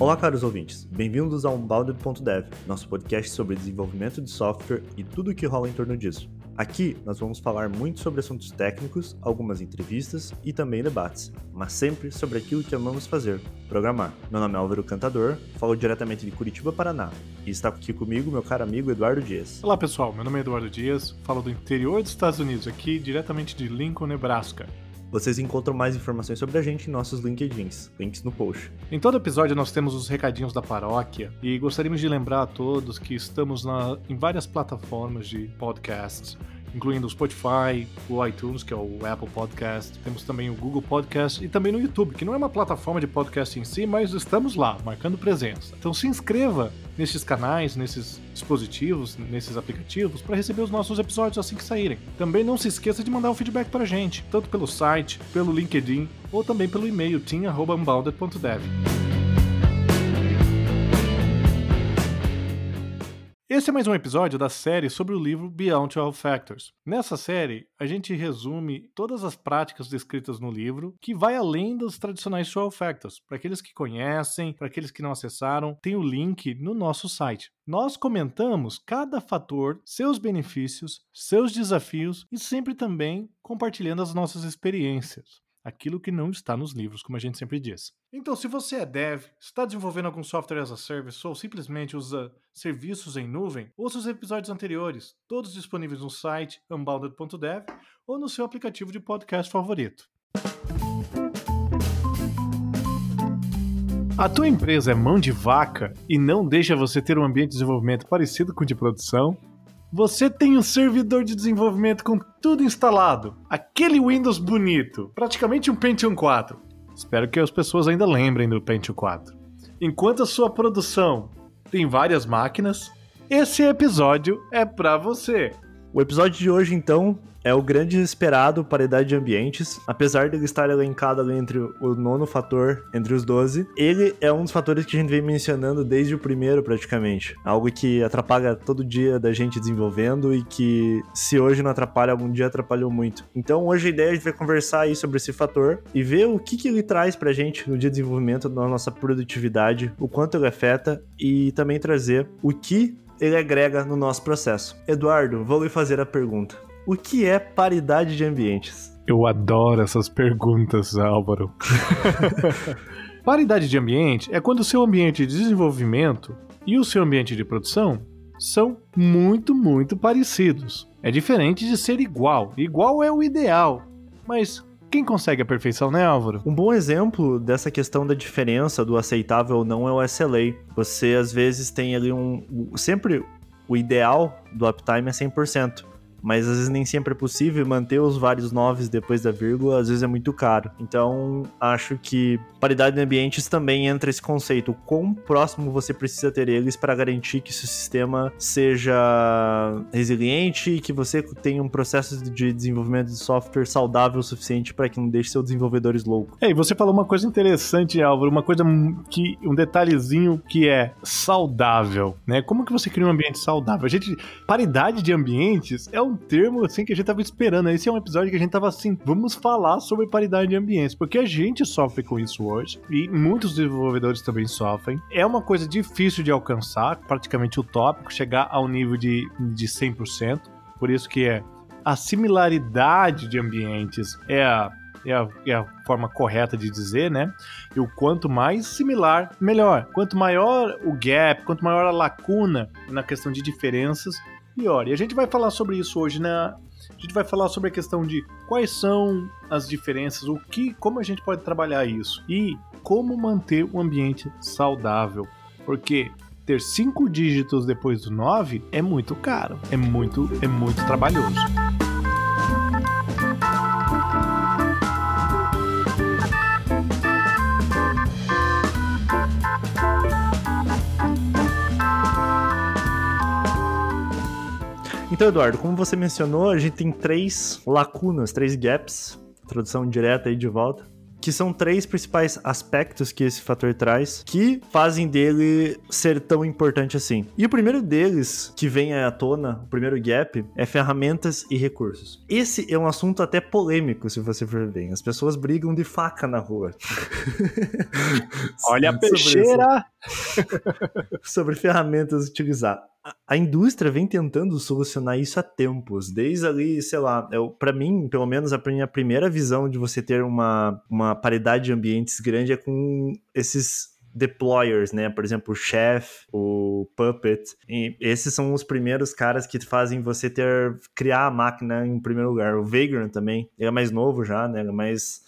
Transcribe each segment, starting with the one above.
Olá, caros ouvintes. Bem-vindos ao Unbounded.dev, nosso podcast sobre desenvolvimento de software e tudo o que rola em torno disso. Aqui nós vamos falar muito sobre assuntos técnicos, algumas entrevistas e também debates, mas sempre sobre aquilo que amamos fazer, programar. Meu nome é Álvaro Cantador, falo diretamente de Curitiba, Paraná, e está aqui comigo meu caro amigo Eduardo Dias. Olá pessoal, meu nome é Eduardo Dias, falo do interior dos Estados Unidos, aqui diretamente de Lincoln, Nebraska. Vocês encontram mais informações sobre a gente em nossos LinkedIns, links no post. Em todo episódio nós temos os recadinhos da paróquia e gostaríamos de lembrar a todos que estamos na, em várias plataformas de podcasts incluindo o Spotify, o iTunes, que é o Apple Podcast, temos também o Google Podcast e também no YouTube, que não é uma plataforma de podcast em si, mas estamos lá, marcando presença. Então se inscreva nesses canais, nesses dispositivos, nesses aplicativos, para receber os nossos episódios assim que saírem. Também não se esqueça de mandar um feedback para a gente, tanto pelo site, pelo LinkedIn ou também pelo e-mail team.unbounded.dev. Esse é mais um episódio da série sobre o livro Beyond 12 Factors. Nessa série, a gente resume todas as práticas descritas no livro, que vai além dos tradicionais 12 Factors. Para aqueles que conhecem, para aqueles que não acessaram, tem o link no nosso site. Nós comentamos cada fator, seus benefícios, seus desafios e sempre também compartilhando as nossas experiências aquilo que não está nos livros, como a gente sempre diz. Então, se você é dev, está desenvolvendo algum software as a service ou simplesmente usa serviços em nuvem, ouça os episódios anteriores, todos disponíveis no site unbounded.dev ou no seu aplicativo de podcast favorito. A tua empresa é mão de vaca e não deixa você ter um ambiente de desenvolvimento parecido com o de produção? Você tem um servidor de desenvolvimento com tudo instalado, aquele Windows bonito, praticamente um Pentium 4. Espero que as pessoas ainda lembrem do Pentium 4. Enquanto a sua produção tem várias máquinas, esse episódio é para você. O episódio de hoje, então, é o grande esperado paridade de ambientes. Apesar de ele estar elencado ali entre o nono fator, entre os 12, ele é um dos fatores que a gente vem mencionando desde o primeiro, praticamente. Algo que atrapalha todo dia da gente desenvolvendo e que, se hoje não atrapalha, algum dia atrapalhou muito. Então, hoje a ideia é a gente vai conversar aí sobre esse fator e ver o que, que ele traz pra gente no dia de desenvolvimento, na nossa produtividade, o quanto ele afeta e também trazer o que ele agrega no nosso processo. Eduardo, vou lhe fazer a pergunta. O que é paridade de ambientes? Eu adoro essas perguntas, Álvaro. paridade de ambiente é quando o seu ambiente de desenvolvimento e o seu ambiente de produção são muito, muito parecidos. É diferente de ser igual. Igual é o ideal. Mas quem consegue a perfeição, né, Álvaro? Um bom exemplo dessa questão da diferença do aceitável ou não é o SLA. Você às vezes tem ali um. Sempre o ideal do uptime é 100% mas às vezes nem sempre é possível manter os vários noves depois da vírgula, às vezes é muito caro. Então, acho que paridade de ambientes também entra esse conceito. O quão próximo você precisa ter eles para garantir que seu sistema seja resiliente e que você tenha um processo de desenvolvimento de software saudável o suficiente para que não deixe seus desenvolvedores loucos. É, e você falou uma coisa interessante, Álvaro, uma coisa que um detalhezinho que é saudável, né? Como que você cria um ambiente saudável? A gente paridade de ambientes é um termo assim que a gente tava esperando. Esse é um episódio que a gente tava assim, vamos falar sobre paridade de ambientes, porque a gente sofre com isso hoje e muitos desenvolvedores também sofrem. É uma coisa difícil de alcançar, praticamente utópico, chegar ao nível de, de 100%. Por isso que é a similaridade de ambientes é a é a, é a, forma correta de dizer, né? E o quanto mais similar, melhor. Quanto maior o gap, quanto maior a lacuna na questão de diferenças, pior. E a gente vai falar sobre isso hoje na. A gente vai falar sobre a questão de quais são as diferenças, o que, como a gente pode trabalhar isso e como manter o ambiente saudável. Porque ter cinco dígitos depois do nove é muito caro, é muito, é muito trabalhoso. Então, Eduardo, como você mencionou, a gente tem três lacunas, três gaps, tradução direta aí de volta, que são três principais aspectos que esse fator traz que fazem dele ser tão importante assim. E o primeiro deles, que vem à tona, o primeiro gap, é ferramentas e recursos. Esse é um assunto até polêmico, se você for ver. As pessoas brigam de faca na rua. Olha a peixeira! Sobre ferramentas utilizar a indústria vem tentando solucionar isso há tempos, desde ali, sei lá, para mim, pelo menos a minha primeira visão de você ter uma, uma paridade de ambientes grande é com esses deployers, né? Por exemplo, o Chef, o Puppet. E esses são os primeiros caras que fazem você ter criar a máquina em primeiro lugar. O Vagrant também, ele é mais novo já, né? Ele é mais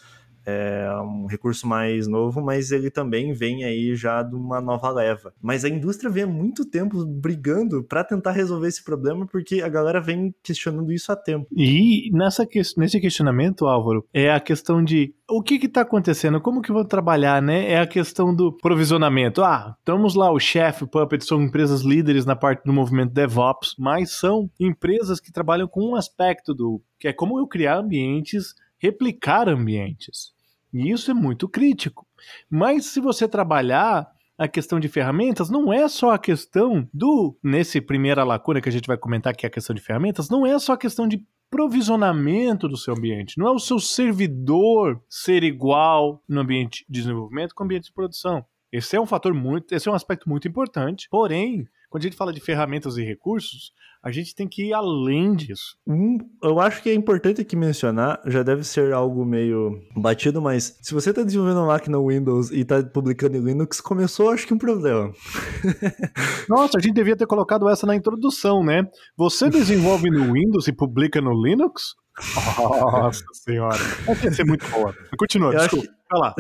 é um recurso mais novo, mas ele também vem aí já de uma nova leva. Mas a indústria vem há muito tempo brigando para tentar resolver esse problema, porque a galera vem questionando isso há tempo. E nessa, nesse questionamento, Álvaro, é a questão de o que está acontecendo? Como que vão trabalhar, né? É a questão do provisionamento. Ah, estamos lá, o Chef, o Puppet são empresas líderes na parte do movimento DevOps, mas são empresas que trabalham com um aspecto do que é como eu criar ambientes replicar ambientes. E isso é muito crítico. Mas se você trabalhar a questão de ferramentas, não é só a questão do, nesse primeira lacuna que a gente vai comentar, que é a questão de ferramentas, não é só a questão de provisionamento do seu ambiente, não é o seu servidor ser igual no ambiente de desenvolvimento com o ambiente de produção. Esse é um fator muito, esse é um aspecto muito importante. Porém, quando a gente fala de ferramentas e recursos, a gente tem que ir além disso. Um, eu acho que é importante aqui mencionar, já deve ser algo meio batido, mas se você está desenvolvendo uma máquina Windows e está publicando em Linux, começou acho que um problema. Nossa, a gente devia ter colocado essa na introdução, né? Você desenvolve no Windows e publica no Linux? Nossa senhora. Vai ser muito boa. Continua, eu desculpa. Acho... Vai lá.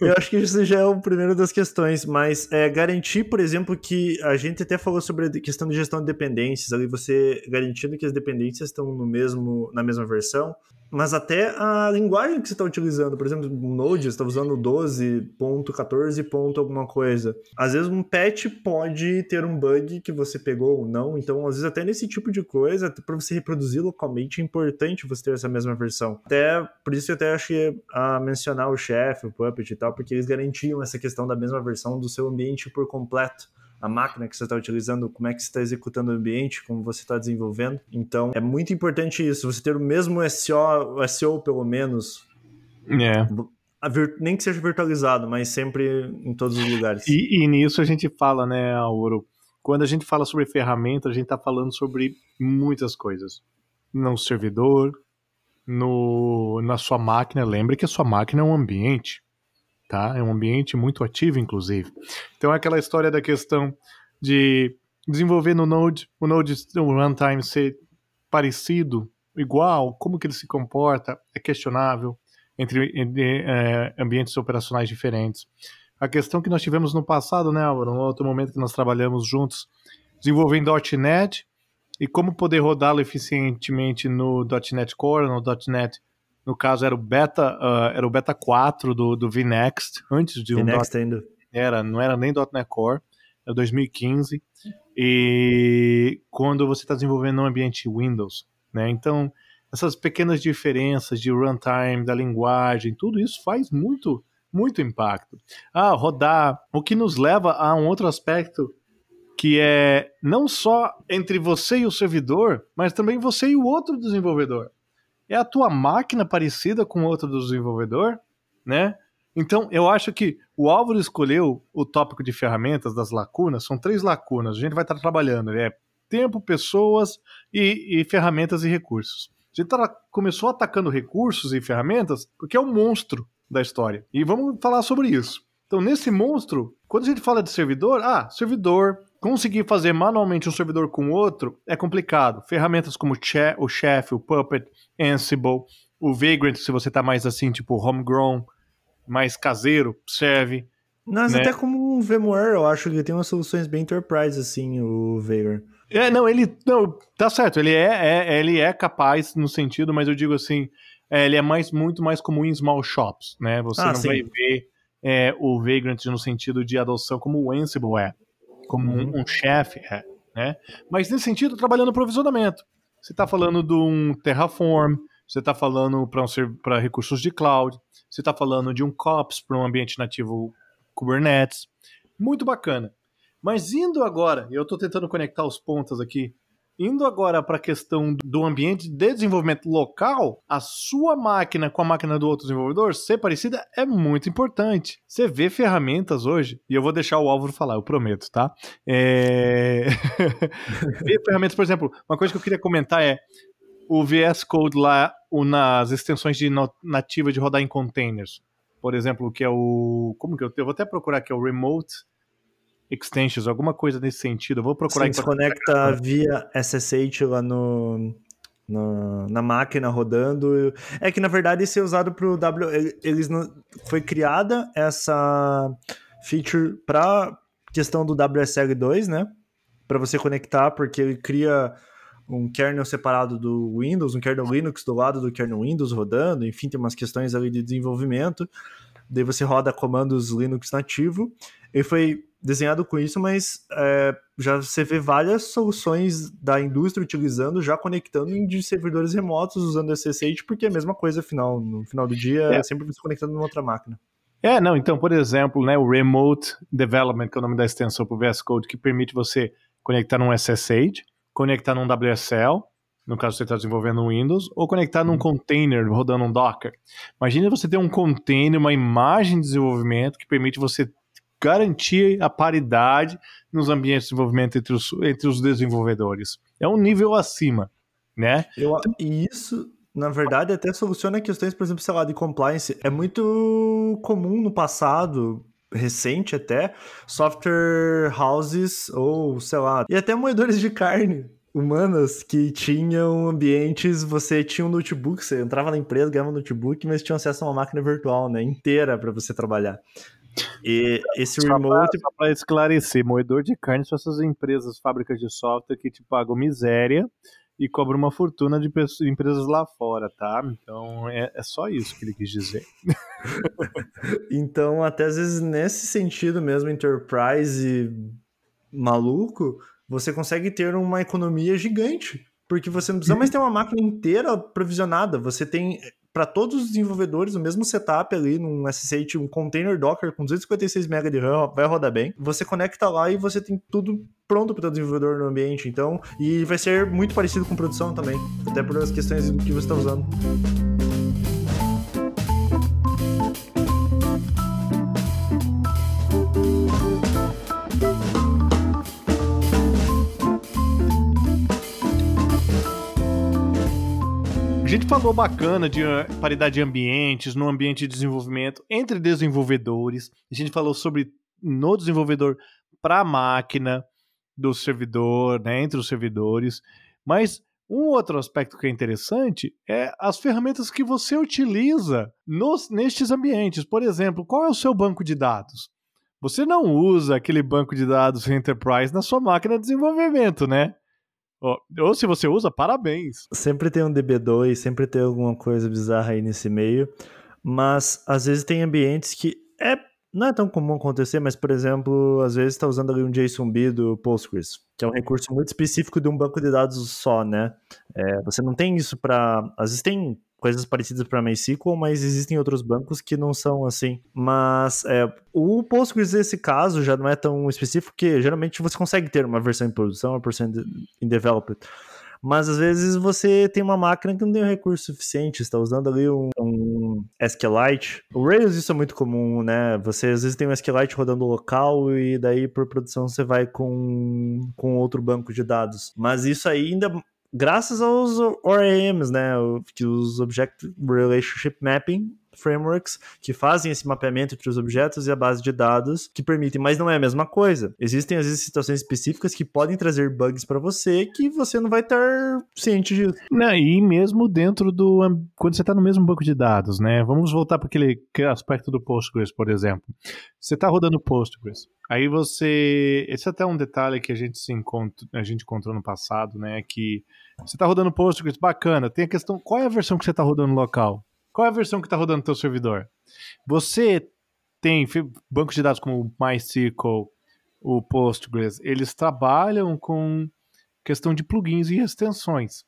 Eu acho que isso já é o primeiro das questões, mas é garantir, por exemplo, que a gente até falou sobre a questão de gestão de dependências, ali você garantindo que as dependências estão no mesmo, na mesma versão, mas até a linguagem que você está utilizando, por exemplo, Node, está usando 12.14. alguma coisa. Às vezes um patch pode ter um bug que você pegou ou não, então às vezes até nesse tipo de coisa, para você reproduzir localmente, é importante você ter essa mesma versão. Até, por isso eu até achei a mencionar o Chef, o Puppet e tal, porque eles garantiam essa questão da mesma versão do seu ambiente por completo a máquina que você está utilizando, como é que você está executando o ambiente, como você está desenvolvendo. Então, é muito importante isso, você ter o mesmo SEO, SEO pelo menos. É. Nem que seja virtualizado, mas sempre em todos os lugares. E, e nisso a gente fala, né, Auro? Quando a gente fala sobre ferramenta, a gente está falando sobre muitas coisas. No servidor, no, na sua máquina. Lembre que a sua máquina é um ambiente tá? É um ambiente muito ativo, inclusive. Então é aquela história da questão de desenvolver no Node, o Node o runtime ser parecido, igual, como que ele se comporta, é questionável entre, entre é, ambientes operacionais diferentes. A questão que nós tivemos no passado, né, Álvaro, no outro momento que nós trabalhamos juntos, desenvolvendo .NET e como poder rodá-lo eficientemente no .NET Core, no .NET no caso, era o beta, uh, era o beta 4 do, do VNext, antes de um. VNext ainda. Era, não era nem .NET Core, era 2015. E quando você está desenvolvendo um ambiente Windows, né? Então, essas pequenas diferenças de runtime, da linguagem, tudo isso faz muito, muito impacto. Ah, rodar, o que nos leva a um outro aspecto que é não só entre você e o servidor, mas também você e o outro desenvolvedor é a tua máquina parecida com outra do desenvolvedor, né? Então, eu acho que o Álvaro escolheu o tópico de ferramentas das lacunas, são três lacunas, a gente vai estar trabalhando, é tempo, pessoas e, e ferramentas e recursos. A gente tá, começou atacando recursos e ferramentas porque é o monstro da história. E vamos falar sobre isso. Então, nesse monstro, quando a gente fala de servidor, ah, servidor, conseguir fazer manualmente um servidor com outro é complicado. Ferramentas como o Chef, o Puppet, Ansible, o Vagrant, se você tá mais assim, tipo homegrown, mais caseiro, serve. Mas né? até como um VMware, eu acho que tem umas soluções bem enterprise, assim, o Vagrant. É, não, ele. Não, tá certo, ele é, é, ele é capaz no sentido, mas eu digo assim, é, ele é mais, muito mais comum em small shops, né? Você ah, não sim. vai ver é, o Vagrant no sentido de adoção como o Ansible é, como uhum. um, um chefe é, né? Mas nesse sentido, trabalhando provisionamento. Você está falando de um Terraform, você está falando para um, recursos de cloud, você está falando de um COPS para um ambiente nativo Kubernetes. Muito bacana. Mas indo agora, eu estou tentando conectar os pontos aqui, Indo agora para a questão do ambiente de desenvolvimento local, a sua máquina com a máquina do outro desenvolvedor ser parecida é muito importante. Você vê ferramentas hoje, e eu vou deixar o Álvaro falar, eu prometo, tá? É... vê ferramentas, por exemplo, uma coisa que eu queria comentar é o VS Code lá nas extensões de nativa de rodar em containers. Por exemplo, que é o. Como que eu, eu vou até procurar aqui, é o Remote extensions, alguma coisa nesse sentido. Eu vou procurar. Sim, se conecta via SSH lá no, no, na máquina rodando. É que na verdade isso é usado para o W. Eles não, foi criada essa feature para questão do WSL2, né? Para você conectar, porque ele cria um kernel separado do Windows, um kernel Linux do lado do kernel Windows rodando, enfim, tem umas questões ali de desenvolvimento. Daí você roda comandos Linux nativo. Ele foi desenhado com isso, mas é, já você vê várias soluções da indústria utilizando, já conectando de servidores remotos usando SSH, porque é a mesma coisa afinal, no final do dia é, é sempre se conectando numa outra máquina. É, não, então, por exemplo, né, o Remote Development, que é o nome da extensão para o VS Code, que permite você conectar num SSH, conectar num WSL, no caso você está desenvolvendo um Windows, ou conectar num uhum. container rodando um Docker. Imagina você ter um container, uma imagem de desenvolvimento que permite você garantir a paridade nos ambientes de desenvolvimento entre os, entre os desenvolvedores. É um nível acima, né? Eu, e isso, na verdade, até soluciona questões, por exemplo, sei lá, de compliance. É muito comum no passado, recente até, software houses ou, sei lá, e até moedores de carne humanas que tinham ambientes, você tinha um notebook, você entrava na empresa, ganhava um notebook, mas tinha acesso a uma máquina virtual, né, inteira para você trabalhar. E esse só remote. Para esclarecer, moedor de carne são essas empresas, fábricas de software que te pagam miséria e cobram uma fortuna de empresas lá fora, tá? Então é, é só isso que ele quis dizer. então, até às vezes, nesse sentido mesmo, enterprise maluco, você consegue ter uma economia gigante. Porque você não precisa mais ter uma máquina inteira provisionada. Você tem para todos os desenvolvedores o mesmo setup ali num SSH, um container Docker com 256 MB de RAM, vai rodar bem. Você conecta lá e você tem tudo pronto para o desenvolvedor no ambiente, então, e vai ser muito parecido com produção também, até por as questões que você está usando. Gente falou bacana de eh, paridade de ambientes, no ambiente de desenvolvimento entre desenvolvedores. A gente falou sobre no desenvolvedor para a máquina do servidor, né, entre os servidores. Mas um outro aspecto que é interessante é as ferramentas que você utiliza nos, nestes ambientes. Por exemplo, qual é o seu banco de dados? Você não usa aquele banco de dados Enterprise na sua máquina de desenvolvimento, né? Ou se você usa, parabéns. Sempre tem um DB2, sempre tem alguma coisa bizarra aí nesse meio. Mas às vezes tem ambientes que é não é tão comum acontecer, mas, por exemplo, às vezes está usando ali um JSONB do Postgres, que é um recurso muito específico de um banco de dados só, né? É, você não tem isso para. Às vezes tem coisas parecidas para MySQL, mas existem outros bancos que não são assim. Mas é, o Postgres, nesse caso, já não é tão específico, porque geralmente você consegue ter uma versão em produção, uma versão em development. Mas às vezes você tem uma máquina que não tem um recurso suficiente, está usando ali um, um SQLite. O Rails isso é muito comum, né? Você às vezes tem um SQLite rodando local e daí por produção você vai com, com outro banco de dados. Mas isso aí ainda graças aos ORMs, né, que os Object Relationship Mapping frameworks que fazem esse mapeamento entre os objetos e a base de dados que permitem, mas não é a mesma coisa. Existem às vezes situações específicas que podem trazer bugs para você que você não vai estar ciente disso. Não, e mesmo dentro do quando você está no mesmo banco de dados, né? Vamos voltar para aquele aspecto do Postgres, por exemplo. Você está rodando Postgres. Aí você, esse é até um detalhe que a gente se encontra, a gente encontrou no passado, né, que você está rodando Postgres, bacana. Tem a questão, qual é a versão que você está rodando local? Qual é a versão que está rodando no teu servidor? Você tem bancos de dados como o MySQL, o Postgres, eles trabalham com questão de plugins e extensões.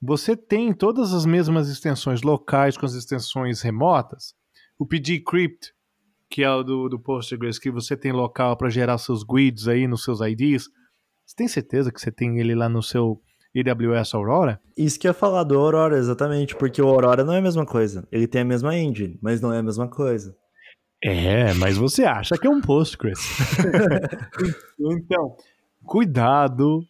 você tem todas as mesmas extensões locais com as extensões remotas. O pgcrypt, que é o do, do Postgres, que você tem local para gerar seus GUIDs aí nos seus IDs. Você tem certeza que você tem ele lá no seu AWS Aurora? Isso que eu ia falar do Aurora, exatamente, porque o Aurora não é a mesma coisa. Ele tem a mesma engine, mas não é a mesma coisa. É, mas você acha que é um Postgres. então, cuidado,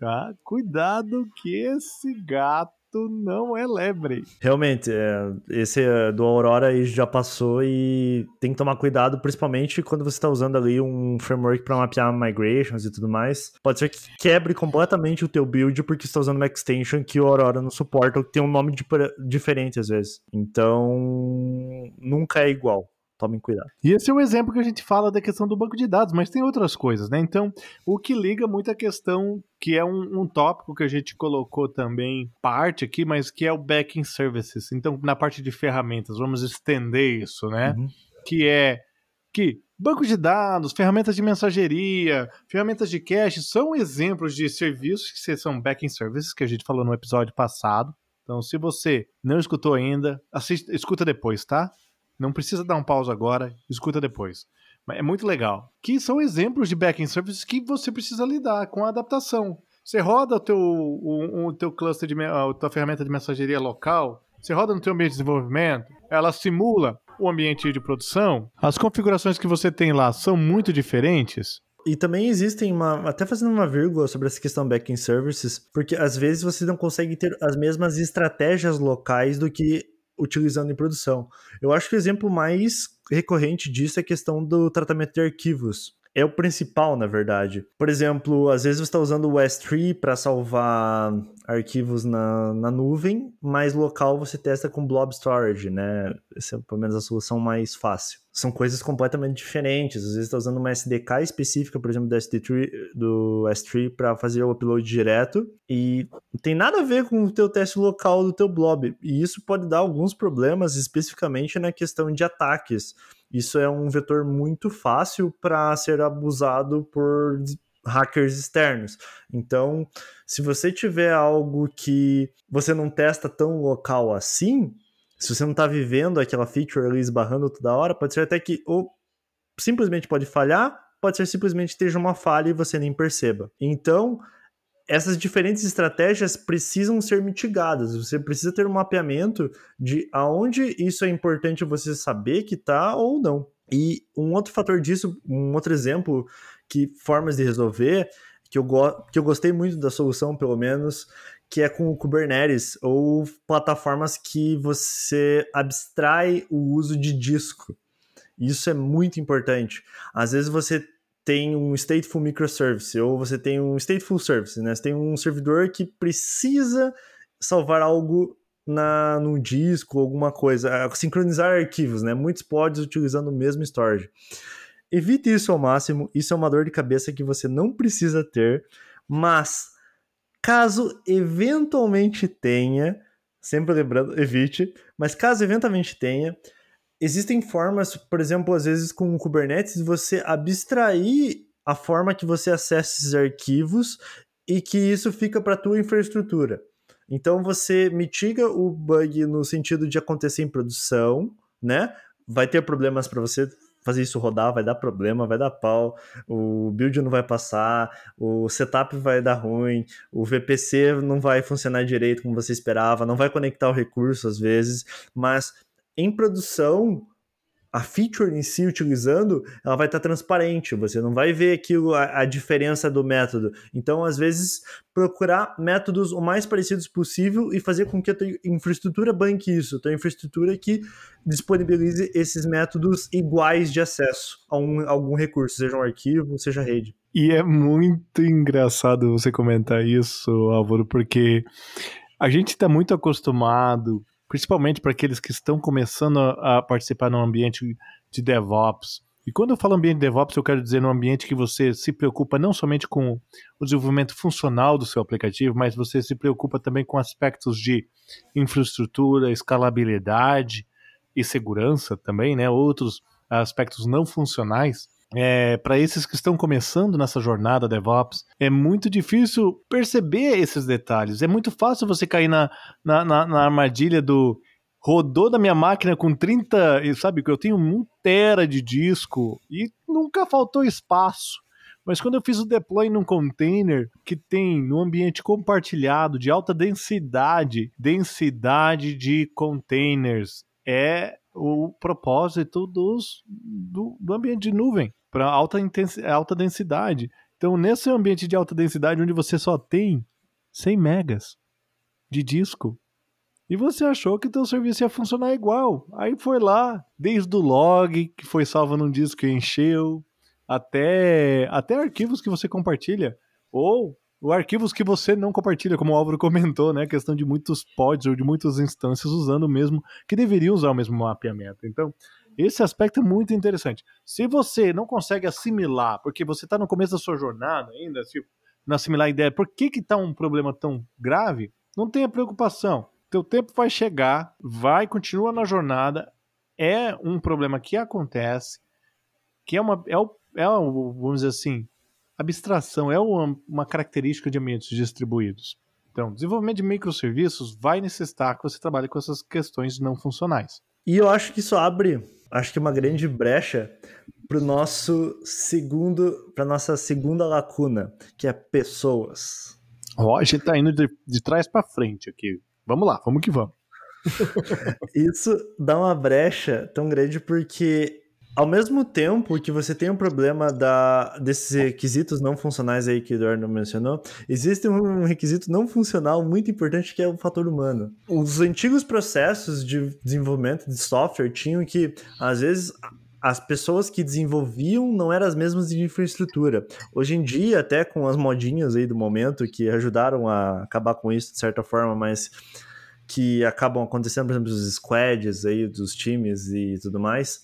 tá? Cuidado que esse gato não é lebre. Realmente, é, esse é, do Aurora aí já passou e tem que tomar cuidado, principalmente quando você está usando ali um framework para mapear migrations e tudo mais. Pode ser que quebre completamente o teu build porque está usando uma extension que o Aurora não suporta, ou que tem um nome diferente às vezes. Então, nunca é igual tomem cuidado. E esse é o exemplo que a gente fala da questão do banco de dados, mas tem outras coisas, né? Então, o que liga muito a questão que é um, um tópico que a gente colocou também parte aqui, mas que é o backing services. Então, na parte de ferramentas, vamos estender isso, né? Uhum. Que é que banco de dados, ferramentas de mensageria, ferramentas de cache são exemplos de serviços que são backing services que a gente falou no episódio passado. Então, se você não escutou ainda, assista, escuta depois, tá? Não precisa dar um pause agora, escuta depois. Mas é muito legal. Que são exemplos de backend services que você precisa lidar com a adaptação. Você roda o teu, o, o teu cluster de a tua ferramenta de mensageria local, você roda no teu ambiente de desenvolvimento, ela simula o ambiente de produção. As configurações que você tem lá são muito diferentes. E também existem uma. Até fazendo uma vírgula sobre essa questão backend services, porque às vezes você não consegue ter as mesmas estratégias locais do que utilizando em produção. Eu acho que o exemplo mais recorrente disso é a questão do tratamento de arquivos. É o principal, na verdade. Por exemplo, às vezes você está usando o S3 para salvar arquivos na, na nuvem, mas local você testa com Blob Storage, né? Essa é pelo menos a solução mais fácil. São coisas completamente diferentes. Às vezes está usando uma SDK específica, por exemplo, do, SD3, do S3 para fazer o upload direto e não tem nada a ver com o teu teste local do teu blob. E isso pode dar alguns problemas, especificamente na questão de ataques. Isso é um vetor muito fácil para ser abusado por hackers externos. Então, se você tiver algo que você não testa tão local assim, se você não está vivendo aquela feature ali esbarrando toda hora, pode ser até que ou simplesmente pode falhar, pode ser simplesmente esteja uma falha e você nem perceba. Então, essas diferentes estratégias precisam ser mitigadas. Você precisa ter um mapeamento de aonde isso é importante você saber que está ou não. E um outro fator disso, um outro exemplo que formas de resolver, que eu, que eu gostei muito da solução, pelo menos, que é com o Kubernetes, ou plataformas que você abstrai o uso de disco. Isso é muito importante. Às vezes você tem um stateful microservice, ou você tem um stateful service, né? Você tem um servidor que precisa salvar algo na, num disco, alguma coisa, sincronizar arquivos, né? Muitos pods utilizando o mesmo storage. Evite isso ao máximo, isso é uma dor de cabeça que você não precisa ter, mas caso eventualmente tenha, sempre lembrando, evite, mas caso eventualmente tenha, existem formas, por exemplo, às vezes com o Kubernetes, você abstrair a forma que você acessa esses arquivos e que isso fica para a tua infraestrutura. Então você mitiga o bug no sentido de acontecer em produção, né? Vai ter problemas para você fazer isso rodar, vai dar problema, vai dar pau, o build não vai passar, o setup vai dar ruim, o VPC não vai funcionar direito como você esperava, não vai conectar o recurso às vezes, mas em produção a feature em si utilizando, ela vai estar transparente, você não vai ver aquilo, a, a, diferença do método. Então, às vezes, procurar métodos o mais parecidos possível e fazer com que a tua infraestrutura banque isso, a tua infraestrutura que disponibilize esses métodos iguais de acesso a, um, a algum recurso, seja um arquivo, seja rede. E é muito engraçado você comentar isso, Álvaro, porque a gente está muito acostumado principalmente para aqueles que estão começando a, participar no ambiente de DevOps. E quando eu falo ambiente DevOps, eu quero dizer no ambiente que você se preocupa não somente com o desenvolvimento funcional do seu aplicativo, mas você se preocupa também com aspectos de infraestrutura, escalabilidade e segurança também, né? Outros aspectos não funcionais. É, para esses que estão começando nessa jornada DevOps, é muito difícil perceber esses detalhes. É muito fácil você cair na, na, na, na armadilha do rodou da minha máquina com 30, sabe, que eu tenho um tera de disco e nunca faltou espaço. Mas quando eu fiz o deploy num container que tem no ambiente compartilhado de alta densidade, densidade de containers é o propósito dos, do, do ambiente de nuvem para alta, alta densidade. Então, nesse ambiente de alta densidade, onde você só tem 100 megas de disco, e você achou que teu serviço ia funcionar igual. Aí foi lá, desde o log, que foi salvo num disco e encheu, até, até arquivos que você compartilha, ou, ou arquivos que você não compartilha, como o Álvaro comentou, né? A questão de muitos pods ou de muitas instâncias usando o mesmo, que deveriam usar o mesmo mapeamento. Então, esse aspecto é muito interessante. Se você não consegue assimilar, porque você está no começo da sua jornada ainda, se não assimilar a ideia, por que está um problema tão grave, não tenha preocupação. Teu tempo vai chegar, vai, continua na jornada. É um problema que acontece, que é uma, é o é, vamos dizer assim, abstração, é uma, uma característica de ambientes distribuídos. Então, desenvolvimento de microserviços vai necessitar que você trabalhe com essas questões não funcionais. E eu acho que isso abre, acho que uma grande brecha para o nosso segundo, para nossa segunda lacuna, que é pessoas. Ó, a gente tá indo de, de trás para frente aqui. Vamos lá, vamos que vamos. isso dá uma brecha tão grande porque ao mesmo tempo que você tem um problema da, desses requisitos não funcionais aí que o Eduardo mencionou, existe um requisito não funcional muito importante que é o fator humano. Os antigos processos de desenvolvimento de software tinham que, às vezes, as pessoas que desenvolviam não eram as mesmas de infraestrutura. Hoje em dia, até com as modinhas aí do momento que ajudaram a acabar com isso de certa forma, mas que acabam acontecendo, por exemplo, os squads aí dos times e tudo mais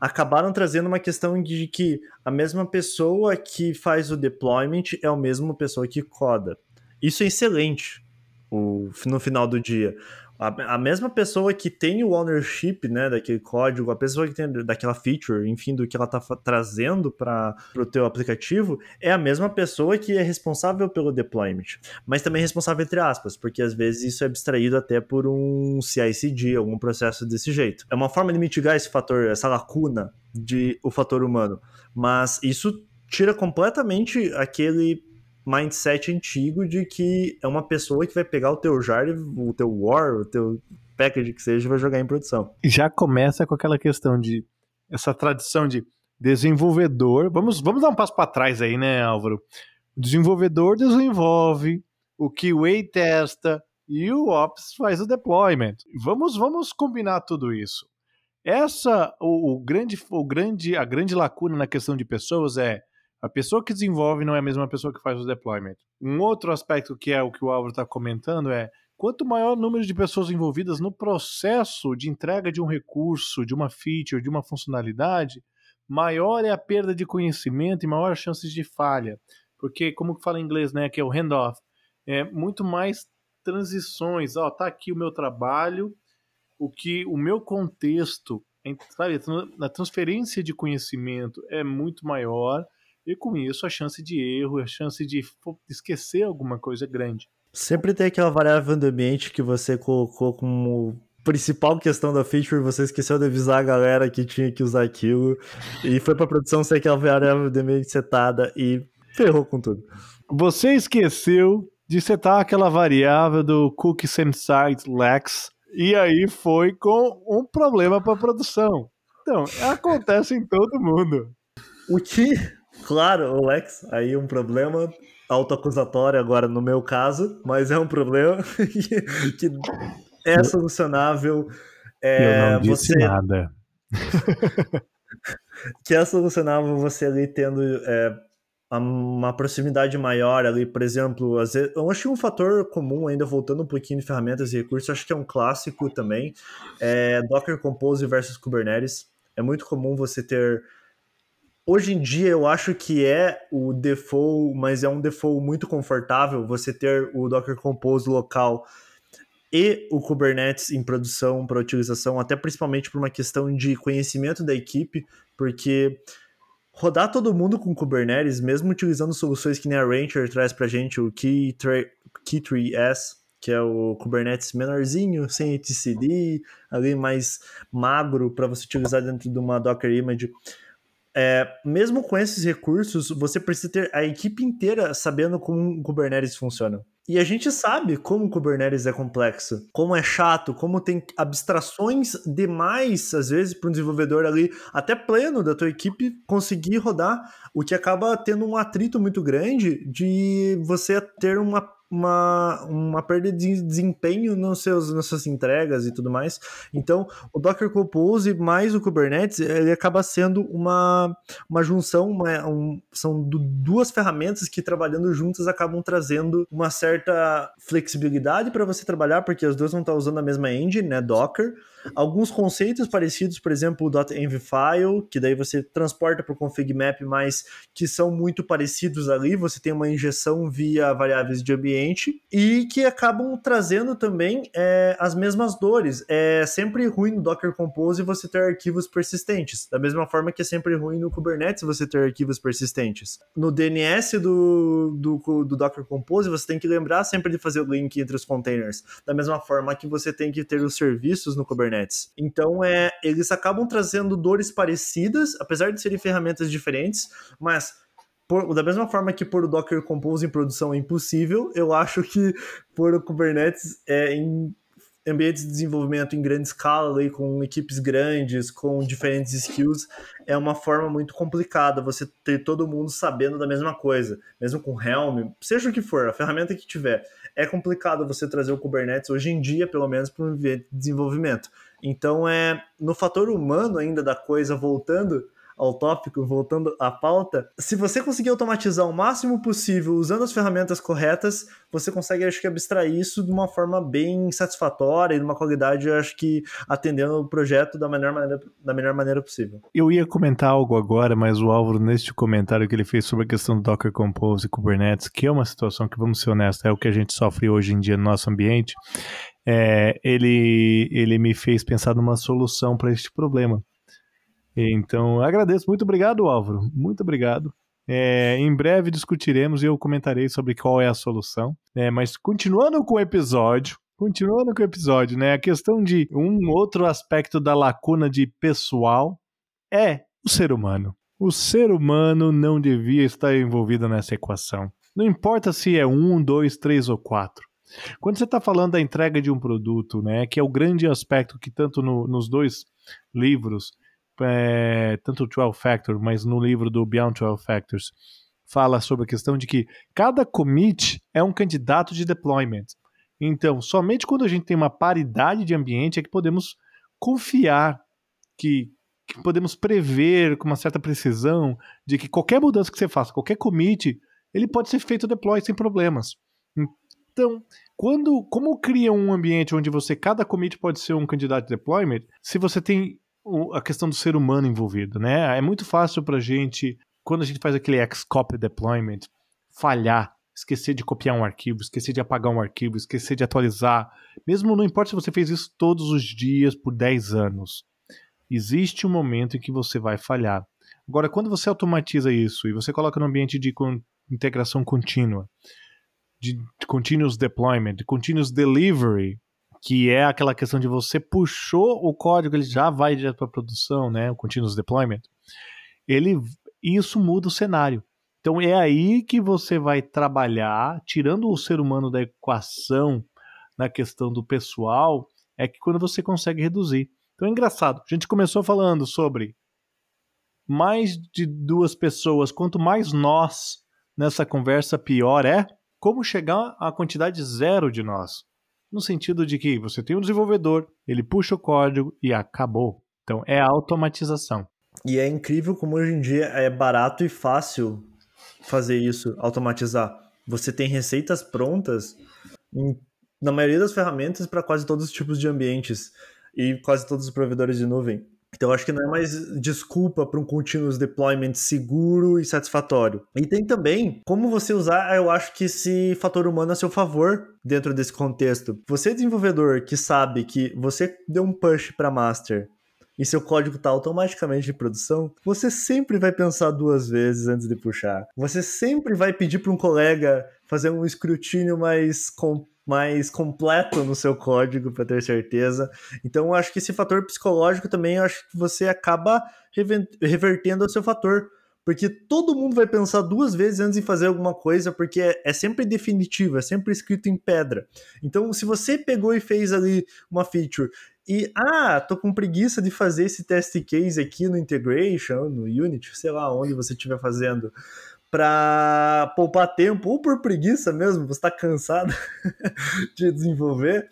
acabaram trazendo uma questão de que a mesma pessoa que faz o deployment é a mesma pessoa que coda. Isso é excelente o, no final do dia a, a, mesma pessoa que tem o ownership, né, daquele código, a pessoa que tem daquela feature, enfim, do que ela está trazendo para o teu aplicativo, é a mesma pessoa que é responsável pelo deployment, mas também responsável entre aspas, porque às vezes isso é abstraído até por um CI/CD, algum processo desse jeito. É uma forma de mitigar esse fator, essa lacuna de o fator humano, mas isso tira completamente aquele mindset antigo de que é uma pessoa que vai pegar o teu jar, o teu war, o teu package que seja vai jogar em produção. Já começa com aquela questão de essa tradição de desenvolvedor. Vamos, vamos dar um passo para trás aí, né, Álvaro? O desenvolvedor desenvolve, o QA testa e o Ops faz o deployment. Vamos, vamos combinar tudo isso. Essa, o, o grande, o grande, a grande lacuna na questão de pessoas é a pessoa que desenvolve não é a mesma pessoa que faz o deployment. Um outro aspecto que é o que o Álvaro está comentando é quanto maior o número de pessoas envolvidas no processo de entrega de um recurso, de uma feature, de uma funcionalidade, maior é a perda de conhecimento e maior as chances de falha. Porque, como fala em inglês, né, que é o handoff, é muito mais transições. Ó, tá aqui o meu trabalho, o que o meu contexto, sabe, na transferência de conhecimento é muito maior e com isso, a chance de erro, a chance de esquecer alguma coisa é grande. Sempre tem aquela variável do ambiente que você colocou como principal questão da feature, você esqueceu de avisar a galera que tinha que usar aquilo. E foi pra produção sem aquela variável do ambiente setada e ferrou com tudo. Você esqueceu de setar aquela variável do cookie site lex e aí foi com um problema para produção. Então, acontece em todo mundo. O que Claro, Lex, aí um problema autoacusatório agora no meu caso, mas é um problema que, que é solucionável. É, Eu não disse você... nada. que é solucionável você ali tendo é, uma proximidade maior ali, por exemplo, às vezes, eu acho que um fator comum, ainda voltando um pouquinho de ferramentas e recursos, acho que é um clássico também, é Docker Compose versus Kubernetes. É muito comum você ter Hoje em dia eu acho que é o default, mas é um default muito confortável você ter o Docker Compose local e o Kubernetes em produção para utilização, até principalmente por uma questão de conhecimento da equipe, porque rodar todo mundo com Kubernetes, mesmo utilizando soluções que nem a Rancher traz pra gente, o Key3S, que é o Kubernetes menorzinho, sem etcd, ali mais magro para você utilizar dentro de uma Docker Image. É, mesmo com esses recursos, você precisa ter a equipe inteira sabendo como o Kubernetes funciona. E a gente sabe como o Kubernetes é complexo, como é chato, como tem abstrações demais, às vezes, para um desenvolvedor ali, até pleno da tua equipe, conseguir rodar, o que acaba tendo um atrito muito grande de você ter uma uma, uma perda de desempenho nos seus, nas suas entregas e tudo mais. Então, o Docker Compose mais o Kubernetes, ele acaba sendo uma, uma junção, uma, um, são duas ferramentas que trabalhando juntas acabam trazendo uma certa flexibilidade para você trabalhar, porque as duas não estão usando a mesma engine, né, Docker, alguns conceitos parecidos, por exemplo, o .envfile, que daí você transporta para o config map, mas que são muito parecidos ali, você tem uma injeção via variáveis de ambiente e que acabam trazendo também é, as mesmas dores. É sempre ruim no Docker Compose você ter arquivos persistentes, da mesma forma que é sempre ruim no Kubernetes você ter arquivos persistentes. No DNS do, do, do Docker Compose você tem que lembrar sempre de fazer o link entre os containers, da mesma forma que você tem que ter os serviços no Kubernetes. Então, é, eles acabam trazendo dores parecidas, apesar de serem ferramentas diferentes, mas por, da mesma forma que pôr o Docker Compose em produção é impossível, eu acho que pôr o Kubernetes é em ambientes de desenvolvimento em grande escala, aí, com equipes grandes, com diferentes skills, é uma forma muito complicada você ter todo mundo sabendo da mesma coisa, mesmo com Helm, seja o que for, a ferramenta que tiver. É complicado você trazer o Kubernetes hoje em dia, pelo menos, para um ambiente de desenvolvimento. Então, é no fator humano ainda da coisa voltando ao tópico, voltando à pauta, se você conseguir automatizar o máximo possível usando as ferramentas corretas, você consegue, acho que, abstrair isso de uma forma bem satisfatória e de uma qualidade, acho que, atendendo o projeto da melhor maneira, da melhor maneira possível. Eu ia comentar algo agora, mas o Álvaro, neste comentário que ele fez sobre a questão do Docker Compose e Kubernetes, que é uma situação que, vamos ser honestos, é o que a gente sofre hoje em dia no nosso ambiente, é, ele, ele me fez pensar numa solução para este problema. Então, agradeço. Muito obrigado, Álvaro. Muito obrigado. É, em breve discutiremos e eu comentarei sobre qual é a solução. É, mas continuando com o episódio, continuando com o episódio, né? A questão de um outro aspecto da lacuna de pessoal é o ser humano. O ser humano não devia estar envolvido nessa equação. Não importa se é um, dois, três ou quatro. Quando você está falando da entrega de um produto, né, que é o grande aspecto que tanto no, nos dois livros, é, tanto o 12 Factor, mas no livro do Beyond 12 Factors, fala sobre a questão de que cada commit é um candidato de deployment. Então, somente quando a gente tem uma paridade de ambiente é que podemos confiar que, que podemos prever com uma certa precisão de que qualquer mudança que você faça, qualquer commit, ele pode ser feito deploy sem problemas. Então, quando, como cria um ambiente onde você, cada commit pode ser um candidato de deployment, se você tem a questão do ser humano envolvido, né? É muito fácil para a gente, quando a gente faz aquele Xcopy deployment, falhar, esquecer de copiar um arquivo, esquecer de apagar um arquivo, esquecer de atualizar. Mesmo não importa se você fez isso todos os dias por 10 anos. Existe um momento em que você vai falhar. Agora, quando você automatiza isso e você coloca no ambiente de integração contínua, de continuous deployment, de continuous delivery, que é aquela questão de você puxou o código, ele já vai direto para produção, né, o continuous deployment. Ele isso muda o cenário. Então é aí que você vai trabalhar, tirando o ser humano da equação na questão do pessoal, é que quando você consegue reduzir. Então é engraçado. A gente começou falando sobre mais de duas pessoas, quanto mais nós nessa conversa, pior é como chegar à quantidade zero de nós. No sentido de que você tem um desenvolvedor, ele puxa o código e acabou. Então é automatização. E é incrível como hoje em dia é barato e fácil fazer isso, automatizar. Você tem receitas prontas em, na maioria das ferramentas para quase todos os tipos de ambientes e quase todos os provedores de nuvem. Então, acho que não é mais desculpa para um continuous deployment seguro e satisfatório. E tem também como você usar, eu acho que esse fator humano a seu favor dentro desse contexto. Você, desenvolvedor, que sabe que você deu um push para master e seu código está automaticamente em produção, você sempre vai pensar duas vezes antes de puxar. Você sempre vai pedir para um colega fazer um escrutínio mais completo mais completo no seu código para ter certeza. Então, eu acho que esse fator psicológico também, eu acho que você acaba revertendo ao seu fator. Porque todo mundo vai pensar duas vezes antes de fazer alguma coisa, porque é, é sempre definitivo, é sempre escrito em pedra. Então, se você pegou e fez ali uma feature e, ah, tô com preguiça de fazer esse test case aqui no integration, no Unity, sei lá onde você estiver fazendo para poupar tempo, ou por preguiça mesmo, você está cansado de desenvolver,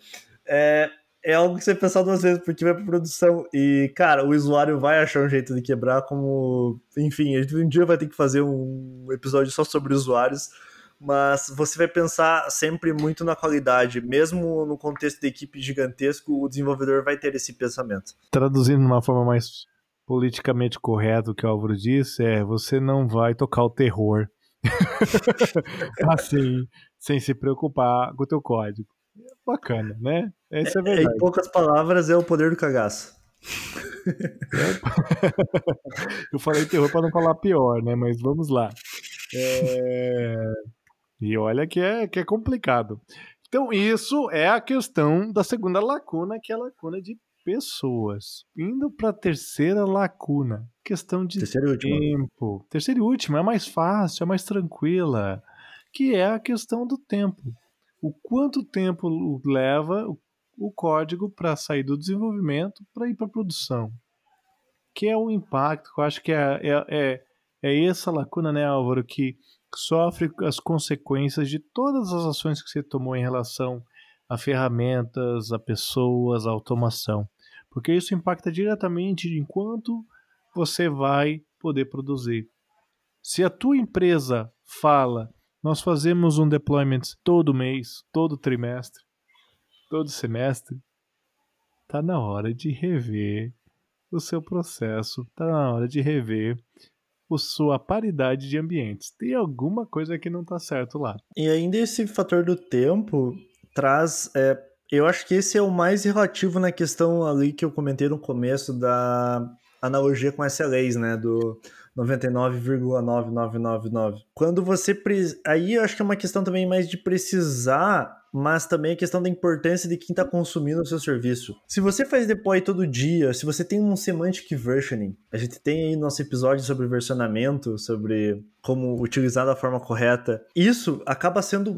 é, é algo que você pensar duas vezes, porque vai para produção. E, cara, o usuário vai achar um jeito de quebrar, como. Enfim, a gente um dia vai ter que fazer um episódio só sobre usuários, mas você vai pensar sempre muito na qualidade, mesmo no contexto de equipe gigantesco, o desenvolvedor vai ter esse pensamento. Traduzindo de uma forma mais politicamente correto que o Álvaro disse é você não vai tocar o terror assim, sem se preocupar com o teu código. Bacana, né? Essa é, é verdade. Em poucas palavras, é o poder do cagaço. Eu falei terror para não falar pior, né? Mas vamos lá. É... E olha que é, que é complicado. Então, isso é a questão da segunda lacuna, que é a lacuna de pessoas. Indo para a terceira lacuna, questão de tempo. Terceira e última, é mais fácil, é mais tranquila, que é a questão do tempo. O quanto tempo leva o código para sair do desenvolvimento para ir para a produção. Que é o impacto, eu acho que é, é, é, é essa lacuna, né, Álvaro, que sofre as consequências de todas as ações que você tomou em relação a ferramentas, a pessoas, a automação porque isso impacta diretamente em quanto você vai poder produzir. Se a tua empresa fala, nós fazemos um deployment todo mês, todo trimestre, todo semestre, tá na hora de rever o seu processo, tá na hora de rever a sua paridade de ambientes. Tem alguma coisa que não está certo lá. E ainda esse fator do tempo traz é, eu acho que esse é o mais relativo na questão ali que eu comentei no começo da analogia com SLAs, né? Do 99,9999. Quando você. Aí eu acho que é uma questão também mais de precisar, mas também a questão da importância de quem está consumindo o seu serviço. Se você faz deploy todo dia, se você tem um semantic versioning, a gente tem aí nosso episódio sobre versionamento, sobre como utilizar da forma correta, isso acaba sendo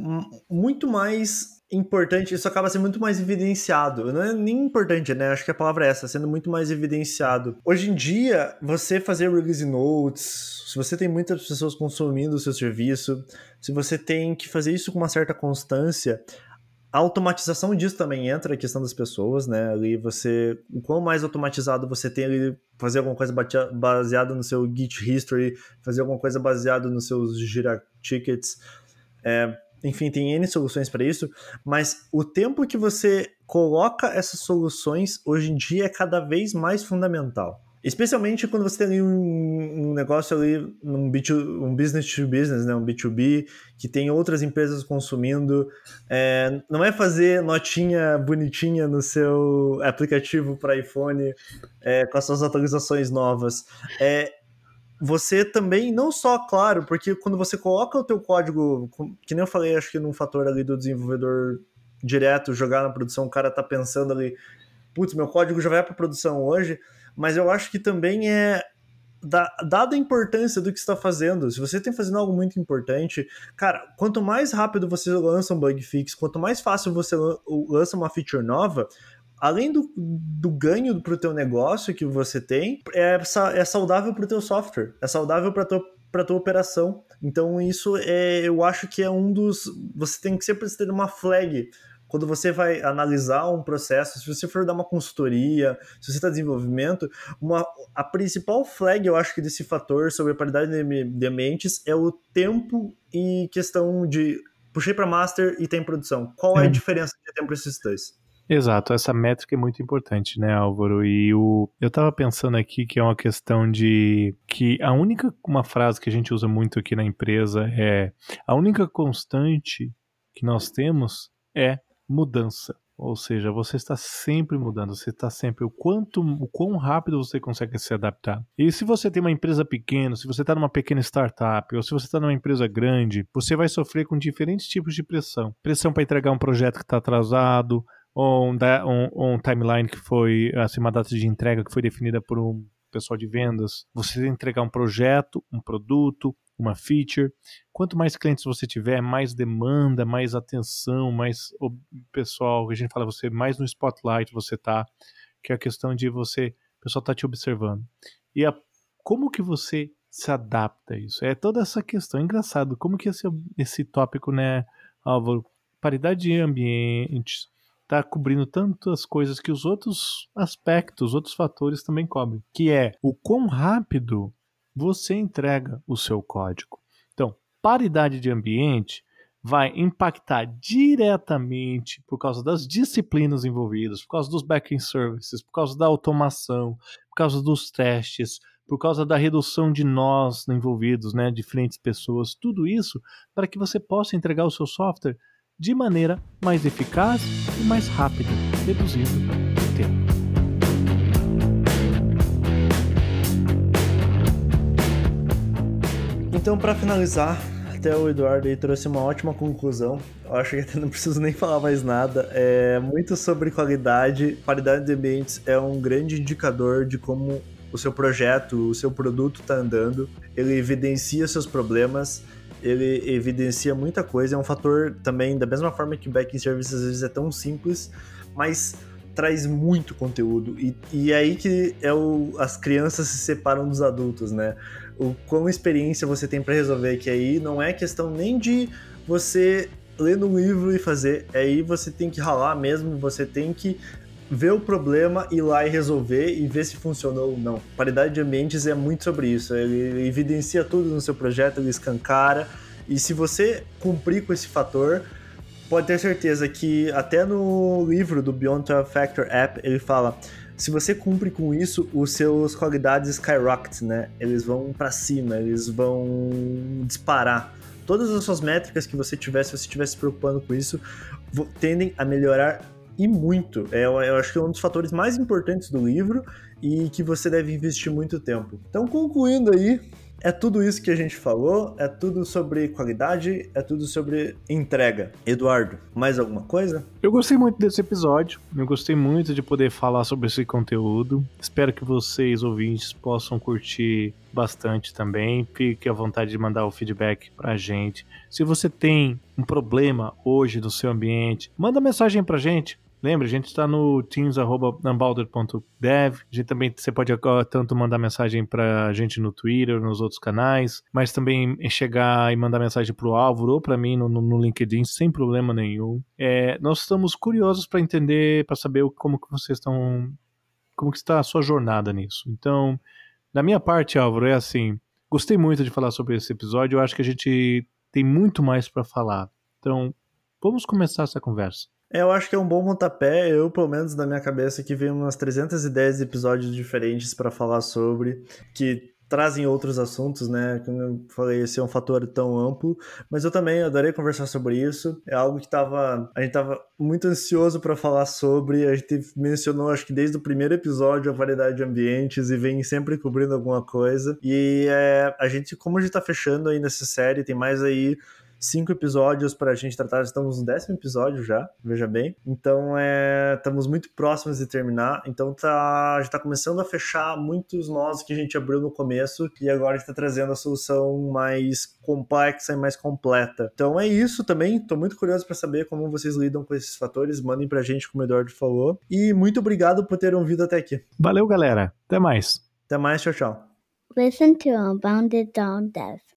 muito mais importante, isso acaba sendo muito mais evidenciado. Não é nem importante, né? Acho que a palavra é essa, sendo muito mais evidenciado. Hoje em dia, você fazer release notes, se você tem muitas pessoas consumindo o seu serviço, se você tem que fazer isso com uma certa constância, a automatização disso também entra a questão das pessoas, né? Ali você, o quão mais automatizado você tem ali, fazer alguma coisa baseada no seu Git history, fazer alguma coisa baseada nos seus Jira tickets, é, enfim, tem N soluções para isso, mas o tempo que você coloca essas soluções hoje em dia é cada vez mais fundamental. Especialmente quando você tem um, um negócio ali, um, B2, um business to business, né? um B2B, que tem outras empresas consumindo. É, não é fazer notinha bonitinha no seu aplicativo para iPhone é, com as suas atualizações novas. É você também, não só, claro, porque quando você coloca o teu código, que nem eu falei, acho que num fator ali do desenvolvedor direto, jogar na produção, o cara tá pensando ali, putz, meu código já vai para produção hoje, mas eu acho que também é dada a importância do que está fazendo, se você tem fazendo algo muito importante, cara, quanto mais rápido você lança um bug fix, quanto mais fácil você lança uma feature nova, além do, do ganho para o teu negócio que você tem, é, é saudável para o teu software, é saudável para tua para tua operação. Então isso é, eu acho que é um dos, você tem que sempre ter uma flag quando você vai analisar um processo, se você for dar uma consultoria, se você está desenvolvimento, uma, a principal flag, eu acho que desse fator sobre a qualidade de, de ambientes é o tempo e questão de puxei para master e tem produção. Qual é, a diferença de tempo esses dois? Exato, essa métrica é muito importante, né, Álvaro? E o, eu estava pensando aqui que é uma questão de que a única uma frase que a gente usa muito aqui na empresa é a única constante que nós temos é mudança. Ou seja, você está sempre mudando, você está sempre o quanto, o quão rápido você consegue se adaptar. E se você tem uma empresa pequena, se você está numa pequena startup, ou se você está numa empresa grande, você vai sofrer com diferentes tipos de pressão. Pressão para entregar um projeto que está atrasado, um, um, um, timeline que foi, assim, uma data de entrega que foi definida por um pessoal de vendas. Você entregar um projeto, um produto, uma feature. Quanto mais clientes você tiver, mais demanda, mais atenção, mais o pessoal, a gente fala você mais no spotlight você tá, que é a questão de você, o pessoal tá te observando. E a, como que você se adapta a isso? É toda essa questão, é engraçado, como que esse, esse tópico, né, Álvaro, paridade de ambientes, tá cobrindo tantas coisas que os outros aspectos, outros fatores também cobrem, que é o quão rápido você entrega o seu código. Então, paridade de ambiente vai impactar diretamente por causa das disciplinas envolvidas, por causa dos backend services, por causa da automação, por causa dos testes, por causa da redução de nós envolvidos, né, diferentes pessoas, tudo isso para que você possa entregar o seu software de maneira mais eficaz e mais rápida, reduzindo o tempo. Então, para finalizar, até o Eduardo aí trouxe uma ótima conclusão. Eu acho que até não preciso nem falar mais nada. É muito sobre qualidade. Qualidade de ambientes é um grande indicador de como o seu projeto, o seu produto está andando. Ele evidencia seus problemas, ele evidencia muita coisa. É um fator também, da mesma forma que o back service às vezes é tão simples, mas traz muito conteúdo. E, e é aí que é o, as crianças se separam dos adultos, né? o quão experiência você tem para resolver, que aí não é questão nem de você ler no livro e fazer, aí você tem que ralar mesmo, você tem que ver o problema, ir lá e resolver e ver se funcionou ou não. Paridade de ambientes é muito sobre isso, ele evidencia tudo no seu projeto, ele escancara, e se você cumprir com esse fator, pode ter certeza que até no livro do Beyond 12 Factor App ele fala se você cumpre com isso, os seus qualidades skyrocket, né? Eles vão para cima, eles vão disparar. Todas as suas métricas que você tiver, se você estiver se preocupando com isso, tendem a melhorar e muito. É, eu acho que é um dos fatores mais importantes do livro e que você deve investir muito tempo. Então, concluindo aí, é tudo isso que a gente falou, é tudo sobre qualidade, é tudo sobre entrega. Eduardo, mais alguma coisa? Eu gostei muito desse episódio, eu gostei muito de poder falar sobre esse conteúdo. Espero que vocês, ouvintes, possam curtir bastante também. Fique à vontade de mandar o feedback pra gente. Se você tem um problema hoje no seu ambiente, manda mensagem pra gente. Lembra, a gente está no teams.unbounded.dev. A gente também você pode tanto mandar mensagem para a gente no Twitter, nos outros canais, mas também chegar e mandar mensagem para o Álvaro ou para mim no, no, LinkedIn sem problema nenhum. É, nós estamos curiosos para entender, para saber como que vocês estão, como que está a sua jornada nisso. Então, da minha parte, Álvaro, é assim. Gostei muito de falar sobre esse episódio. Eu acho que a gente tem muito mais para falar. Então, vamos começar essa conversa. É, eu acho que é um bom pontapé. Eu, pelo menos na minha cabeça, que vem umas 310 episódios diferentes para falar sobre, que trazem outros assuntos, né? Como eu falei, esse é um fator tão amplo, mas eu também adorei conversar sobre isso. É algo que tava, a gente tava muito ansioso para falar sobre. A gente mencionou, acho que desde o primeiro episódio, a variedade de ambientes e vem sempre cobrindo alguma coisa. E é, a gente, como a gente tá fechando aí nessa série, tem mais aí cinco episódios para a gente tratar. Estamos no décimo episódio já, veja bem. Então, é, estamos muito próximos de terminar. Então, tá, a gente está começando a fechar muitos nós que a gente abriu no começo e agora a gente está trazendo a solução mais complexa e mais completa. Então, é isso também. Estou muito curioso para saber como vocês lidam com esses fatores. Mandem para a gente, como o Eduardo falou. E muito obrigado por terem ouvido até aqui. Valeu, galera. Até mais. Até mais. Tchau, tchau. Listen to Unbounded Down Death.